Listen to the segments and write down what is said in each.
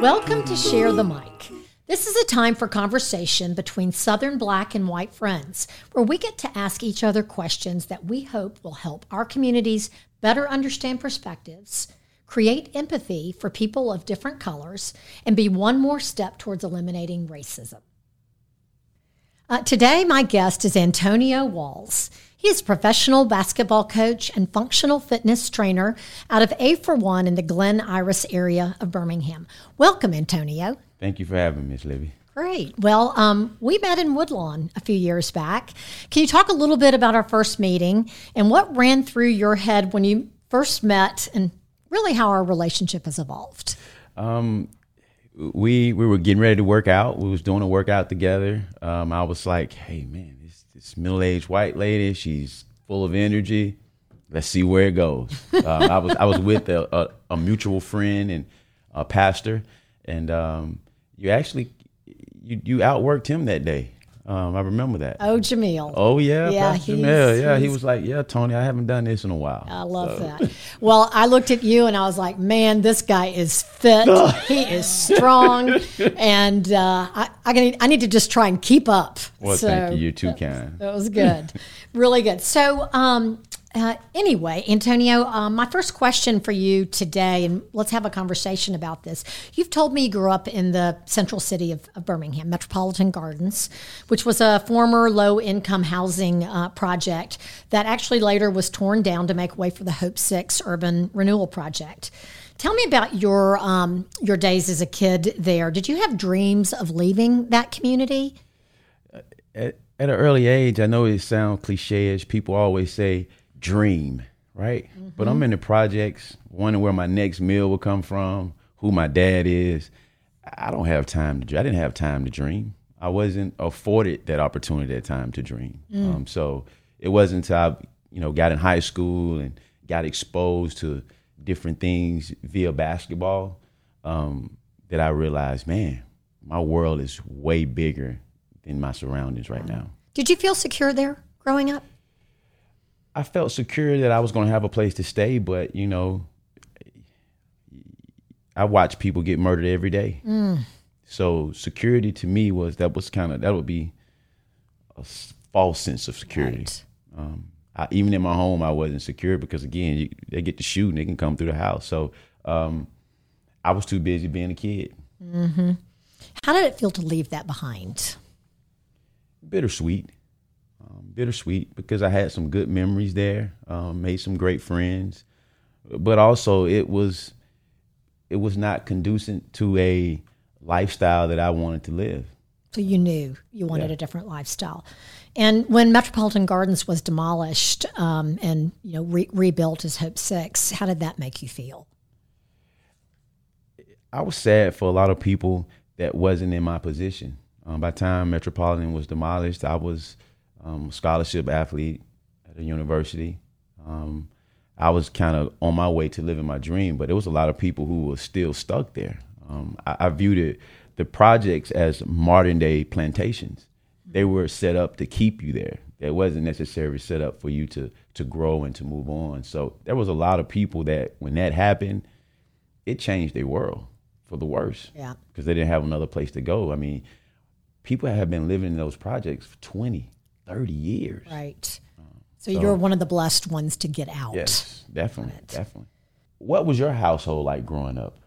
Welcome to Share the Mic. This is a time for conversation between Southern black and white friends where we get to ask each other questions that we hope will help our communities better understand perspectives, create empathy for people of different colors, and be one more step towards eliminating racism. Uh, today, my guest is Antonio Walls. He is a professional basketball coach and functional fitness trainer out of A for One in the Glen Iris area of Birmingham. Welcome, Antonio. Thank you for having me, Miss Libby. Great. Well, um, we met in Woodlawn a few years back. Can you talk a little bit about our first meeting and what ran through your head when you first met and really how our relationship has evolved? Um, we we were getting ready to work out. We was doing a workout together. Um, I was like, "Hey, man, this middle aged white lady. She's full of energy. Let's see where it goes. Uh, I was I was with a, a, a, mutual friend and a pastor, and um, you actually you you outworked him that day. Um, I remember that. Oh, Jamil. Oh, yeah. Yeah, Jamil. Yeah, he was like, yeah, Tony, I haven't done this in a while. I love so. that. Well, I looked at you and I was like, man, this guy is fit. he is strong. and uh, I, I, need, I need to just try and keep up. Well, so, thank you. You're too kind. That was good. really good. So, um, uh, anyway, Antonio, um, my first question for you today, and let's have a conversation about this. You've told me you grew up in the central city of, of Birmingham, Metropolitan Gardens, which was a former low income housing uh, project that actually later was torn down to make way for the Hope Six urban renewal project. Tell me about your um, your days as a kid there. Did you have dreams of leaving that community? At, at an early age, I know it sounds cliche as people always say dream, right? Mm-hmm. But I'm mm-hmm. in the projects, wondering where my next meal will come from, who my dad is. I don't have time to. I didn't have time to dream. I wasn't afforded that opportunity at that time to dream. Mm. Um, so it wasn't until I, you know, got in high school and got exposed to different things via basketball um, that I realized, man, my world is way bigger than my surroundings right now. Did you feel secure there growing up? I felt secure that I was going to have a place to stay, but you know, I watch people get murdered every day. Mm. So security to me was that was kind of that would be a false sense of security. Right. Um, I, even in my home, I wasn't secure because again, you, they get to shoot and they can come through the house. So um, I was too busy being a kid. Mm-hmm. How did it feel to leave that behind? Bittersweet um, bittersweet because I had some good memories there, um, made some great friends, but also it was it was not conducive to a lifestyle that I wanted to live. So you knew you wanted yeah. a different lifestyle. And when Metropolitan Gardens was demolished um, and you know re- rebuilt as Hope Six, how did that make you feel? I was sad for a lot of people that wasn't in my position. Um, by the time Metropolitan was demolished, I was um, scholarship athlete at a university. Um, I was kind of on my way to living my dream, but there was a lot of people who were still stuck there. Um, I, I, viewed it, the projects as modern day plantations. They were set up to keep you there. It wasn't necessarily set up for you to to grow and to move on. So there was a lot of people that when that happened, it changed their world for the worse. Yeah. Because they didn't have another place to go. I mean, people have been living in those projects for 20, 30 years. Right. Uh, so, so, you're one of the blessed ones to get out. Yes, definitely. Definitely. What was your household like growing up?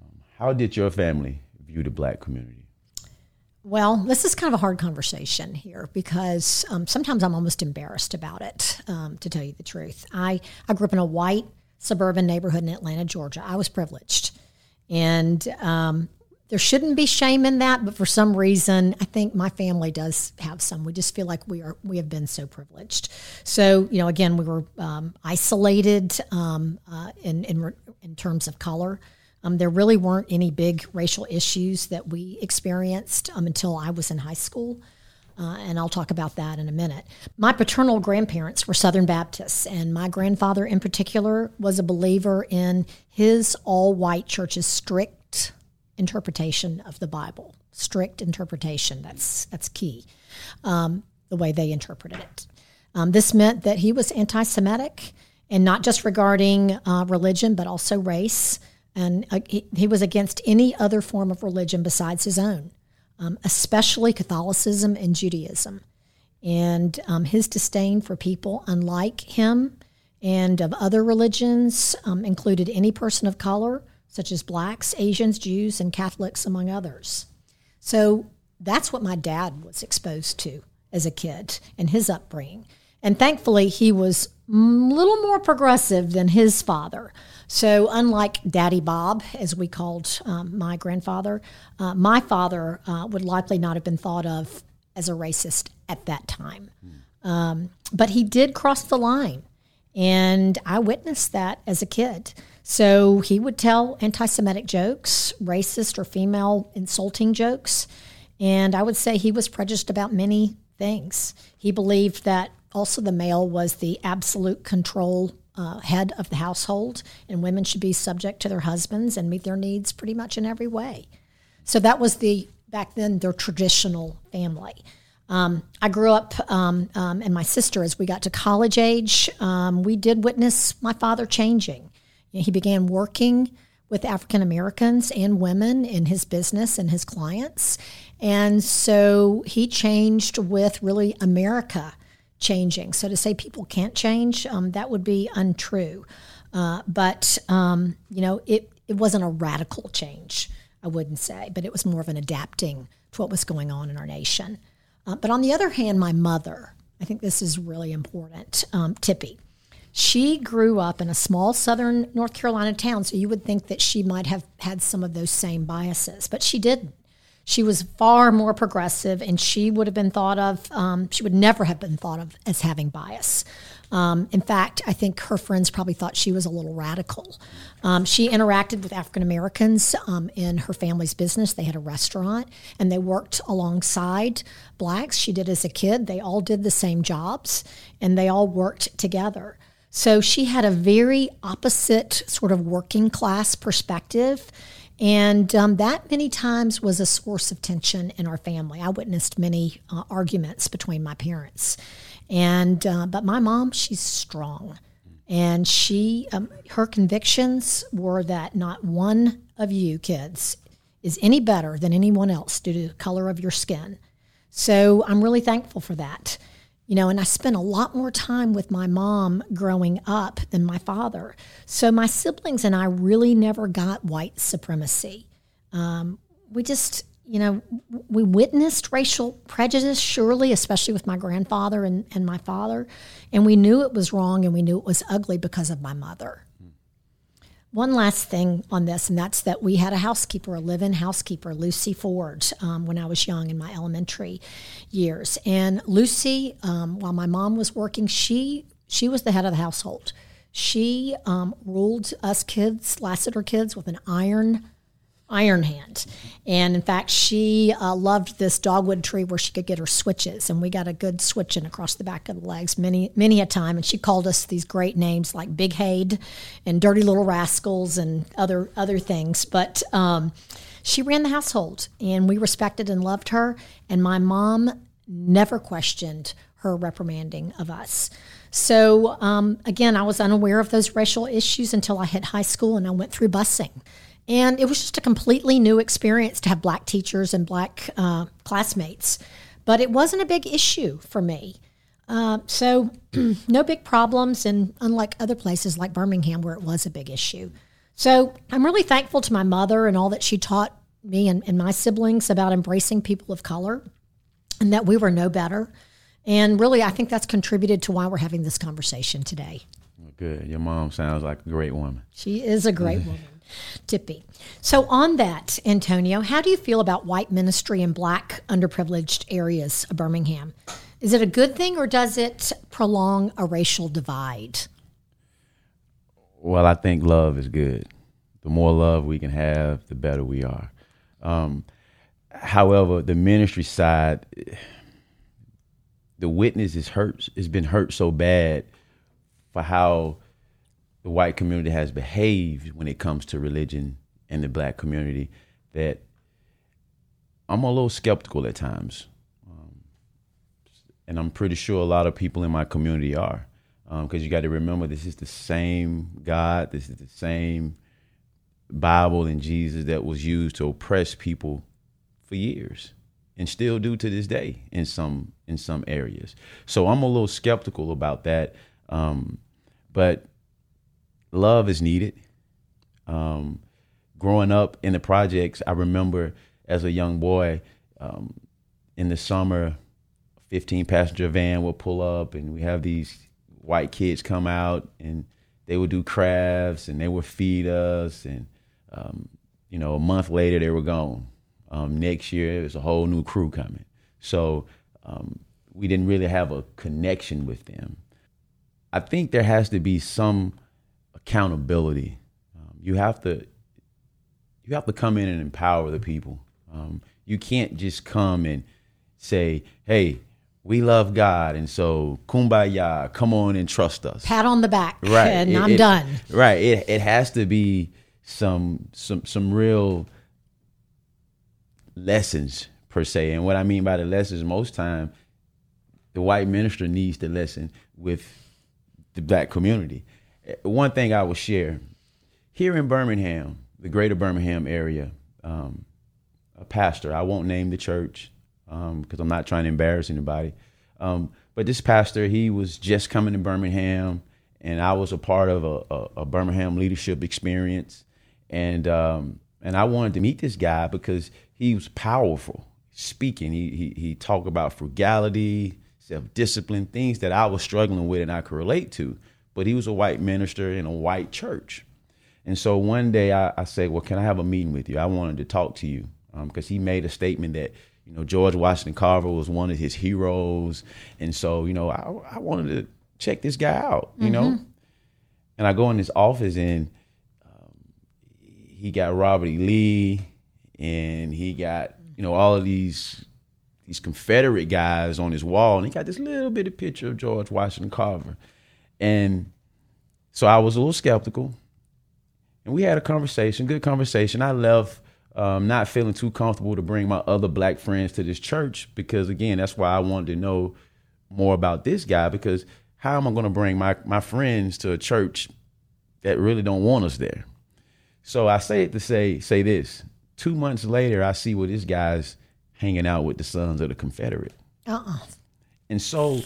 Um, how did your family view the black community? Well, this is kind of a hard conversation here because um, sometimes I'm almost embarrassed about it, um, to tell you the truth. I, I grew up in a white suburban neighborhood in Atlanta, Georgia. I was privileged. And um, there shouldn't be shame in that, but for some reason, I think my family does have some. We just feel like we are we have been so privileged. So you know, again, we were um, isolated um, uh, in, in in terms of color. Um, there really weren't any big racial issues that we experienced um, until I was in high school. Uh, and I'll talk about that in a minute. My paternal grandparents were Southern Baptists, and my grandfather in particular was a believer in his all white church's strict interpretation of the Bible, strict interpretation. That's that's key. Um, the way they interpreted it. Um, this meant that he was anti Semitic and not just regarding uh, religion, but also race. And uh, he, he, was against any other form of religion besides his own, um, especially Catholicism and Judaism. And um, his disdain for people unlike him and of other religions um, included any person of color, such as blacks, Asians, Jews, and Catholics, among others. So that's what my dad was exposed to as a kid and his upbringing. And thankfully, he was a little more progressive than his father. So, unlike Daddy Bob, as we called um, my grandfather, uh, my father uh, would likely not have been thought of as a racist at that time. Um, but he did cross the line. And I witnessed that as a kid. So he would tell anti Semitic jokes, racist or female insulting jokes. And I would say he was prejudiced about many things. He believed that also the male was the absolute control uh, head of the household, and women should be subject to their husbands and meet their needs pretty much in every way. So that was the back then their traditional family. Um, I grew up, um, um, and my sister, as we got to college age, um, we did witness my father changing. He began working with African Americans and women in his business and his clients. And so he changed with really America changing. So to say people can't change, um, that would be untrue. Uh, but, um, you know, it, it wasn't a radical change, I wouldn't say, but it was more of an adapting to what was going on in our nation. Uh, but on the other hand, my mother, I think this is really important, um, Tippy. She grew up in a small southern North Carolina town, so you would think that she might have had some of those same biases, but she didn't. She was far more progressive, and she would have been thought of, um, she would never have been thought of as having bias. Um, in fact, I think her friends probably thought she was a little radical. Um, she interacted with African Americans um, in her family's business. They had a restaurant and they worked alongside blacks. She did as a kid. They all did the same jobs and they all worked together. So she had a very opposite sort of working class perspective. And um, that many times was a source of tension in our family. I witnessed many uh, arguments between my parents. And, uh, but my mom, she's strong. And she, um, her convictions were that not one of you kids is any better than anyone else due to the color of your skin. So I'm really thankful for that you know, and I spent a lot more time with my mom growing up than my father. So my siblings and I really never got white supremacy. Um, we just, you know, we witnessed racial prejudice, surely, especially with my grandfather and, and my father. And we knew it was wrong and we knew it was ugly because of my mother. One last thing on this, and that's that we had a housekeeper, a live in housekeeper, Lucy Ford, um, when I was young in my elementary years. And Lucy, um, while my mom was working, she she was the head of the household. She um, ruled us kids, Lassiter kids, with an iron Iron Hand. And in fact, she uh, loved this dogwood tree where she could get her switches. And we got a good switching across the back of the legs many, many a time. And she called us these great names like Big Haid and Dirty Little Rascals and other, other things. But um, she ran the household and we respected and loved her. And my mom never questioned her reprimanding of us. So, um, again, I was unaware of those racial issues until I hit high school and I went through busing. And it was just a completely new experience to have black teachers and black uh, classmates. But it wasn't a big issue for me. Uh, so, no big problems, and unlike other places like Birmingham where it was a big issue. So, I'm really thankful to my mother and all that she taught me and, and my siblings about embracing people of color and that we were no better. And really, I think that's contributed to why we're having this conversation today. Good. Your mom sounds like a great woman. She is a great woman. Tippy. So, on that, Antonio, how do you feel about white ministry in black underprivileged areas of Birmingham? Is it a good thing or does it prolong a racial divide? Well, I think love is good. The more love we can have, the better we are. Um, however, the ministry side, the witness is hurt. It's been hurt so bad for how the white community has behaved when it comes to religion and the black community that I'm a little skeptical at times. Um, and I'm pretty sure a lot of people in my community are, because um, you got to remember this is the same God, this is the same Bible and Jesus that was used to oppress people for years and still do to this day in some in some areas. So I'm a little skeptical about that. Um, but love is needed. Um, growing up in the projects, I remember as a young boy um, in the summer, 15 passenger van would pull up and we have these white kids come out and they would do crafts and they would feed us and um, you know a month later they were gone. Um, next year there's a whole new crew coming. So um, we didn't really have a connection with them i think there has to be some accountability um, you have to you have to come in and empower the people um, you can't just come and say hey we love God, and so kumbaya, come on and trust us. Pat on the back, right? And it, I'm it, done. Right. It it has to be some some some real lessons per se, and what I mean by the lessons, most time, the white minister needs to listen with the black community. One thing I will share here in Birmingham, the greater Birmingham area, um, a pastor. I won't name the church because um, I'm not trying to embarrass anybody. Um, but this pastor, he was just coming to Birmingham, and I was a part of a, a, a Birmingham leadership experience, and um, and I wanted to meet this guy because he was powerful speaking. He he, he talked about frugality, self discipline, things that I was struggling with and I could relate to. But he was a white minister in a white church. And so one day I, I said, Well, can I have a meeting with you? I wanted to talk to you because um, he made a statement that you know, George Washington Carver was one of his heroes, and so you know, I, I wanted to check this guy out, you mm-hmm. know. And I go in his office, and um, he got Robert E. Lee, and he got you know all of these these Confederate guys on his wall, and he got this little bitty picture of George Washington Carver, and so I was a little skeptical, and we had a conversation, good conversation. I left um, not feeling too comfortable to bring my other black friends to this church because again, that's why I wanted to know more about this guy because how am I going to bring my my friends to a church that really don't want us there? So I say it to say say this. Two months later, I see where this guy's hanging out with the sons of the Confederate. Uh-uh. And so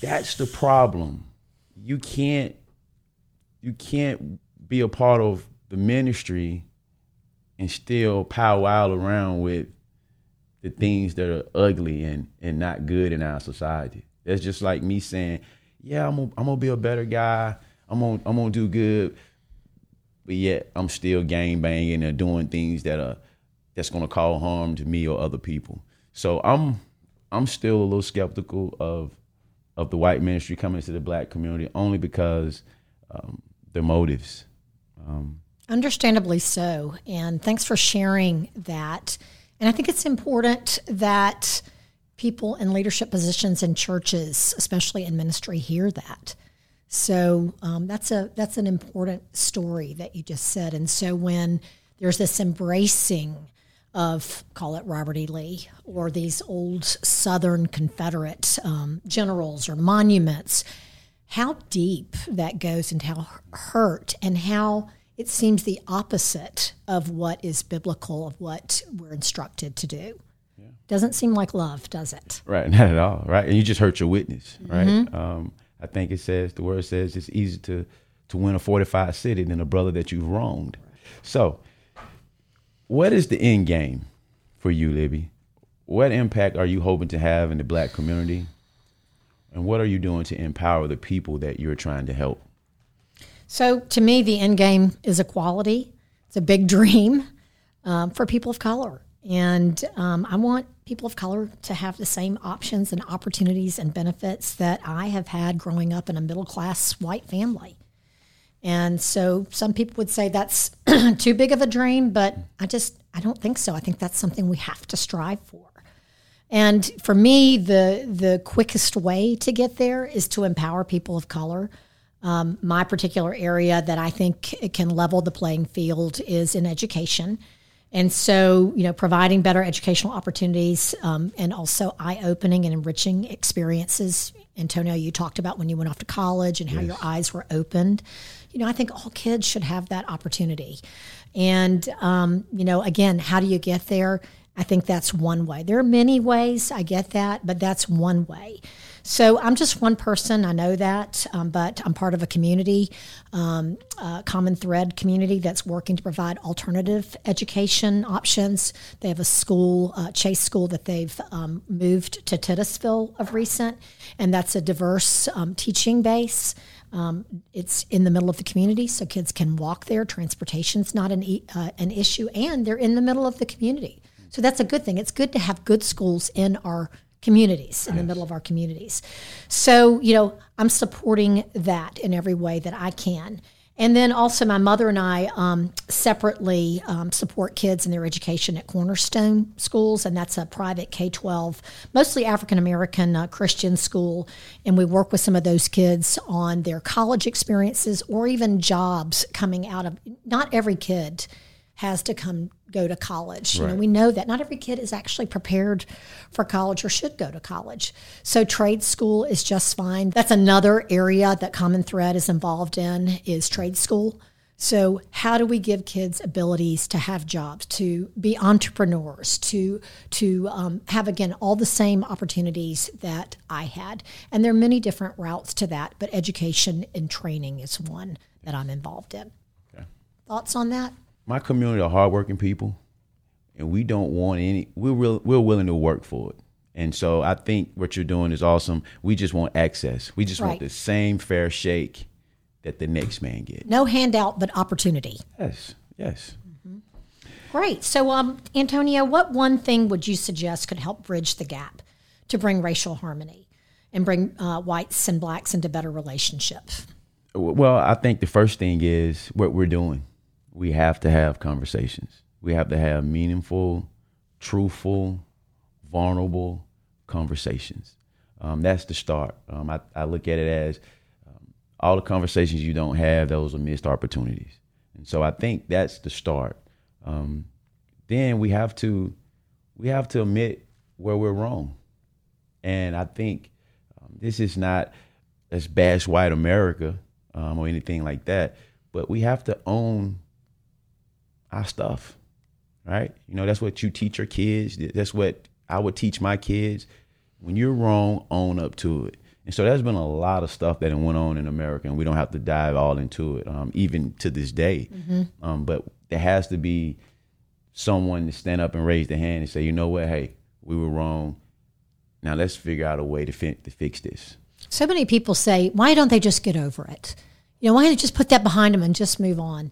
that's the problem. You can't you can't be a part of the ministry and still powwow around with the things that are ugly and, and not good in our society. That's just like me saying, yeah, I'm gonna, I'm gonna be a better guy. I'm gonna I'm gonna do good, but yet I'm still gang banging and doing things that are that's gonna cause harm to me or other people. So I'm I'm still a little skeptical of of the white ministry coming into the black community only because um, their motives. Um, Understandably so. And thanks for sharing that. And I think it's important that people in leadership positions in churches, especially in ministry, hear that. So um, that's a that's an important story that you just said. And so when there's this embracing of call it Robert E. Lee or these old Southern Confederate um, generals or monuments, how deep that goes and how hurt and how it seems the opposite of what is biblical, of what we're instructed to do. Yeah. Doesn't seem like love, does it? Right, not at all. Right, and you just hurt your witness. Right. Mm-hmm. Um, I think it says the word says it's easier to to win a fortified city than a brother that you've wronged. So, what is the end game for you, Libby? What impact are you hoping to have in the black community? And what are you doing to empower the people that you're trying to help? So to me, the end game is equality. It's a big dream um, for people of color. And um, I want people of color to have the same options and opportunities and benefits that I have had growing up in a middle class white family. And so some people would say that's too big of a dream, but I just I don't think so. I think that's something we have to strive for. And for me, the the quickest way to get there is to empower people of color um, my particular area that I think can level the playing field is in education. And so, you know, providing better educational opportunities um, and also eye opening and enriching experiences. Antonio, you talked about when you went off to college and how yes. your eyes were opened. You know, I think all kids should have that opportunity. And, um, you know, again, how do you get there? I think that's one way. There are many ways, I get that, but that's one way. So I'm just one person, I know that, um, but I'm part of a community, um, a common thread community that's working to provide alternative education options. They have a school, uh, Chase School, that they've um, moved to Titusville of recent, and that's a diverse um, teaching base. Um, it's in the middle of the community, so kids can walk there. Transportation's not an, uh, an issue, and they're in the middle of the community. So that's a good thing. It's good to have good schools in our communities, in yes. the middle of our communities. So, you know, I'm supporting that in every way that I can. And then also, my mother and I um, separately um, support kids in their education at Cornerstone Schools, and that's a private K 12, mostly African American uh, Christian school. And we work with some of those kids on their college experiences or even jobs coming out of. Not every kid has to come go to college. Right. You know, we know that not every kid is actually prepared for college or should go to college. So trade school is just fine. That's another area that Common Thread is involved in is trade school. So how do we give kids abilities to have jobs, to be entrepreneurs, to to um, have again all the same opportunities that I had? And there are many different routes to that, but education and training is one that I'm involved in. Okay. Thoughts on that? My community are hardworking people, and we don't want any. We're real, we're willing to work for it. And so I think what you're doing is awesome. We just want access. We just right. want the same fair shake that the next man gets. No handout, but opportunity. Yes. Yes. Mm-hmm. Great. So, um, Antonio, what one thing would you suggest could help bridge the gap to bring racial harmony and bring uh, whites and blacks into better relationships? Well, I think the first thing is what we're doing we have to have conversations. We have to have meaningful, truthful, vulnerable conversations. Um, that's the start. Um, I, I, look at it as um, all the conversations you don't have, those are missed opportunities. And so I think that's the start. Um, then we have to we have to admit where we're wrong. And I think um, this is not as bash white America um, or anything like that, but we have to own our stuff, right? You know, that's what you teach your kids. That's what I would teach my kids. When you're wrong, own up to it. And so there's been a lot of stuff that went on in America, and we don't have to dive all into it, um, even to this day. Mm-hmm. Um, but there has to be someone to stand up and raise their hand and say, you know what, hey, we were wrong. Now let's figure out a way to, fi- to fix this. So many people say, why don't they just get over it? You know, why don't they just put that behind them and just move on?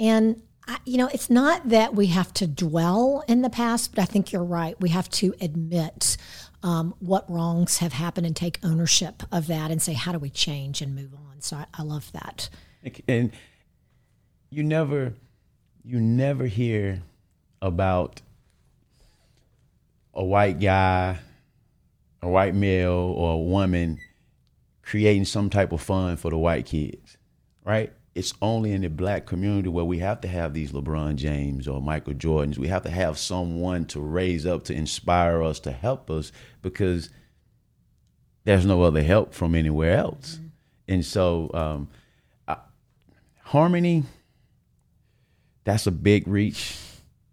And I, you know, it's not that we have to dwell in the past, but I think you're right. We have to admit um, what wrongs have happened and take ownership of that and say, how do we change and move on? So I, I love that. And you never, you never hear about a white guy, a white male, or a woman creating some type of fun for the white kids, right? It's only in the black community where we have to have these LeBron James or Michael Jordans. We have to have someone to raise up, to inspire us, to help us, because there's no other help from anywhere else. Mm-hmm. And so, um, I, harmony, that's a big reach.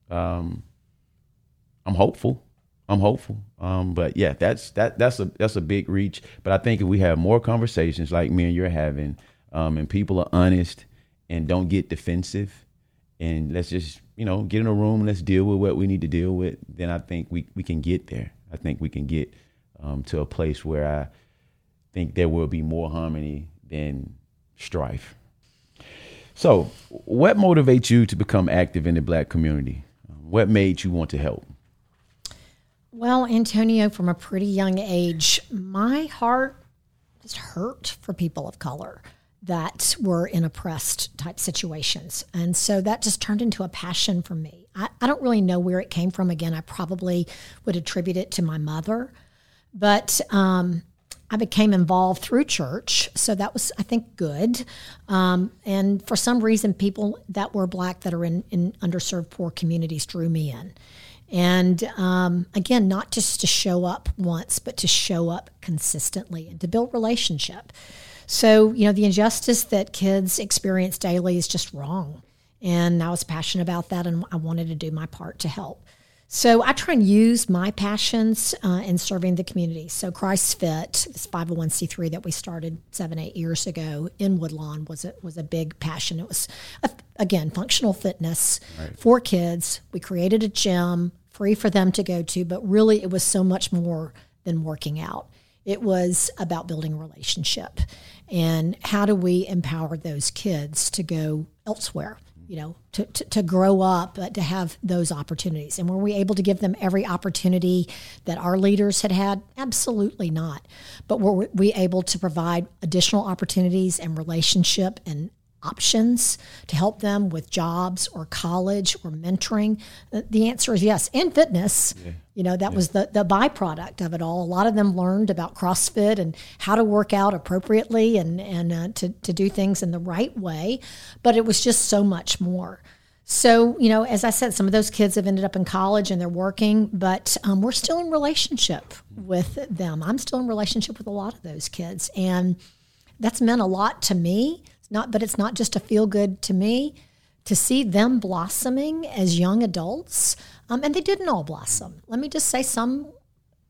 Um, I'm hopeful. I'm hopeful. Um, but yeah, that's that that's a that's a big reach. But I think if we have more conversations like me and you're having, um, and people are honest and don't get defensive. And let's just you know get in a room let's deal with what we need to deal with then i think we, we can get there. I think we can get um, to a place where i think there will be more harmony than strife. So what motivates you to become active in the black community? What made you want to help? Well antonio from a pretty young age my heart just hurt for people of color that were in oppressed type situations. And so that just turned into a passion for me. I, I, don't really know where it came from. Again, I probably would attribute it to my mother. But um, I became involved through church, so that was, I think, good. Um, and for some reason, people that were black that are in, in underserved poor communities drew me in. And um, again, not just to show up once, but to show up consistently and to build relationship. So, you know, the injustice that kids experience daily is just wrong. And I was passionate about that, and I wanted to do my part to help. So I try and use my passions uh, in serving the community. So Christ Fit, this 501c3 that we started seven, eight years ago in Woodlawn was a, was a big passion. It was, a, again, functional fitness right. for kids. We created a gym free for them to go to, but really it was so much more than working out. It was about building a relationship and how do we empower those kids to go elsewhere you know, to, to, to grow up, uh, to have those opportunities. And were we able to give them every opportunity that our leaders had had? Absolutely not. But were we able to provide additional opportunities and relationship and options to help them with jobs or college or mentoring? The answer is yes. And fitness. Yeah. You know, that yeah. was the, the byproduct of it all. A lot of them learned about CrossFit and how to work out appropriately and, and uh, to, to do things in the right way. But it was just so much more. So, you know, as I said, some of those kids have ended up in college and they're working, but um, we're still in relationship with them. I'm still in relationship with a lot of those kids. And that's meant a lot to me not, but it's not just a feel good to me to see them blossoming as young adults. Um, and they didn't all blossom. Let me just say some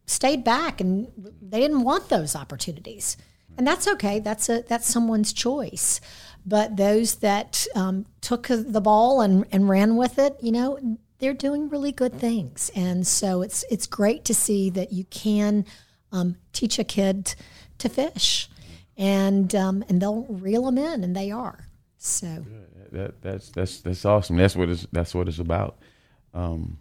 stayed back and they didn't want those opportunities. And that's okay. That's a that's someone's choice. But those that um, took the ball and, and ran with it, you know, they're doing really good things. And so it's it's great to see that you can um, teach a kid to fish and um, and they'll reel them in, and they are. So that, that's that's that's awesome. That's what it's that's what it's about. Um,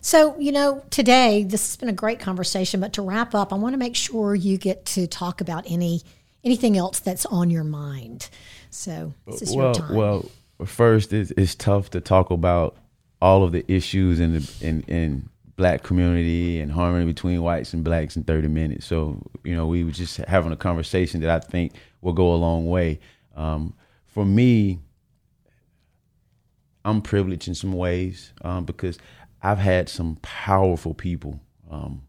so, you know, today this has been a great conversation, but to wrap up, I want to make sure you get to talk about any anything else that's on your mind. So, this is well, your time. Well, first, it's, it's tough to talk about all of the issues and the in in black community and harmony between whites and blacks in 30 minutes. So, you know, we were just having a conversation that I think will go a long way. Um, for me, I'm privileged in some ways um, because I've had some powerful people, um,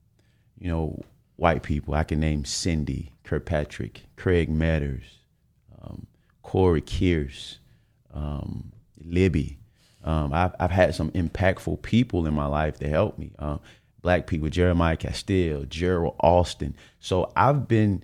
you know, white people. I can name Cindy Kirkpatrick, Craig Metters, um, Corey Kearse, um, Libby, um, I've, I've had some impactful people in my life to help me. Um, black people, Jeremiah Castile, Gerald Austin. So I've been,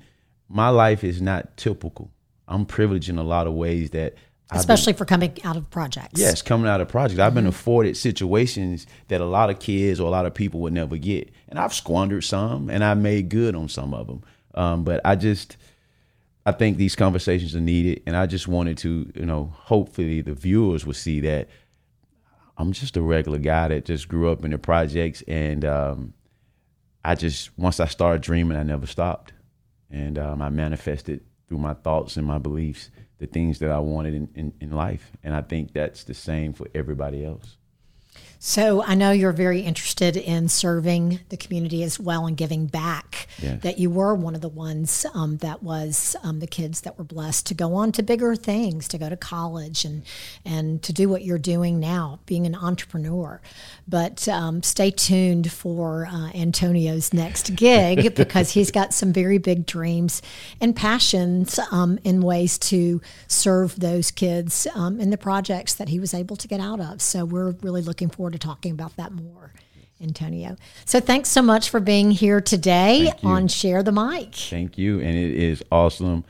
my life is not typical. I'm privileged in a lot of ways that especially been, for coming out of projects. Yes, coming out of projects. I've been mm-hmm. afforded situations that a lot of kids or a lot of people would never get, and I've squandered some, and I made good on some of them. Um, but I just, I think these conversations are needed, and I just wanted to, you know, hopefully the viewers will see that I'm just a regular guy that just grew up in the projects, and um, I just once I started dreaming, I never stopped, and um, I manifested through my thoughts and my beliefs the things that I wanted in, in, in life, and I think that's the same for everybody else. So I know you're very interested in serving the community as well and giving back. Yes. That you were one of the ones um, that was um, the kids that were blessed to go on to bigger things, to go to college and and to do what you're doing now, being an entrepreneur. But um, stay tuned for uh, Antonio's next gig because he's got some very big dreams and passions um, in ways to serve those kids um, in the projects that he was able to get out of. So we're really looking forward to talking about that more. Antonio. So thanks so much for being here today on Share the Mic. Thank you. And it is awesome.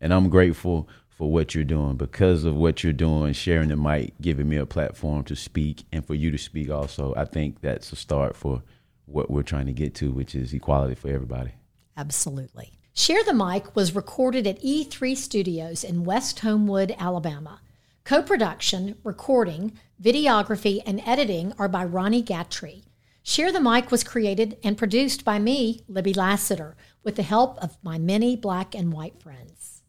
And I'm grateful for what you're doing because of what you're doing, sharing the mic, giving me a platform to speak and for you to speak also. I think that's a start for what we're trying to get to, which is equality for everybody. Absolutely. Share the Mic was recorded at E3 Studios in West Homewood, Alabama. Co production, recording, videography, and editing are by Ronnie Gatry. Share the Mic was created and produced by me, Libby Lassiter, with the help of my many black and white friends.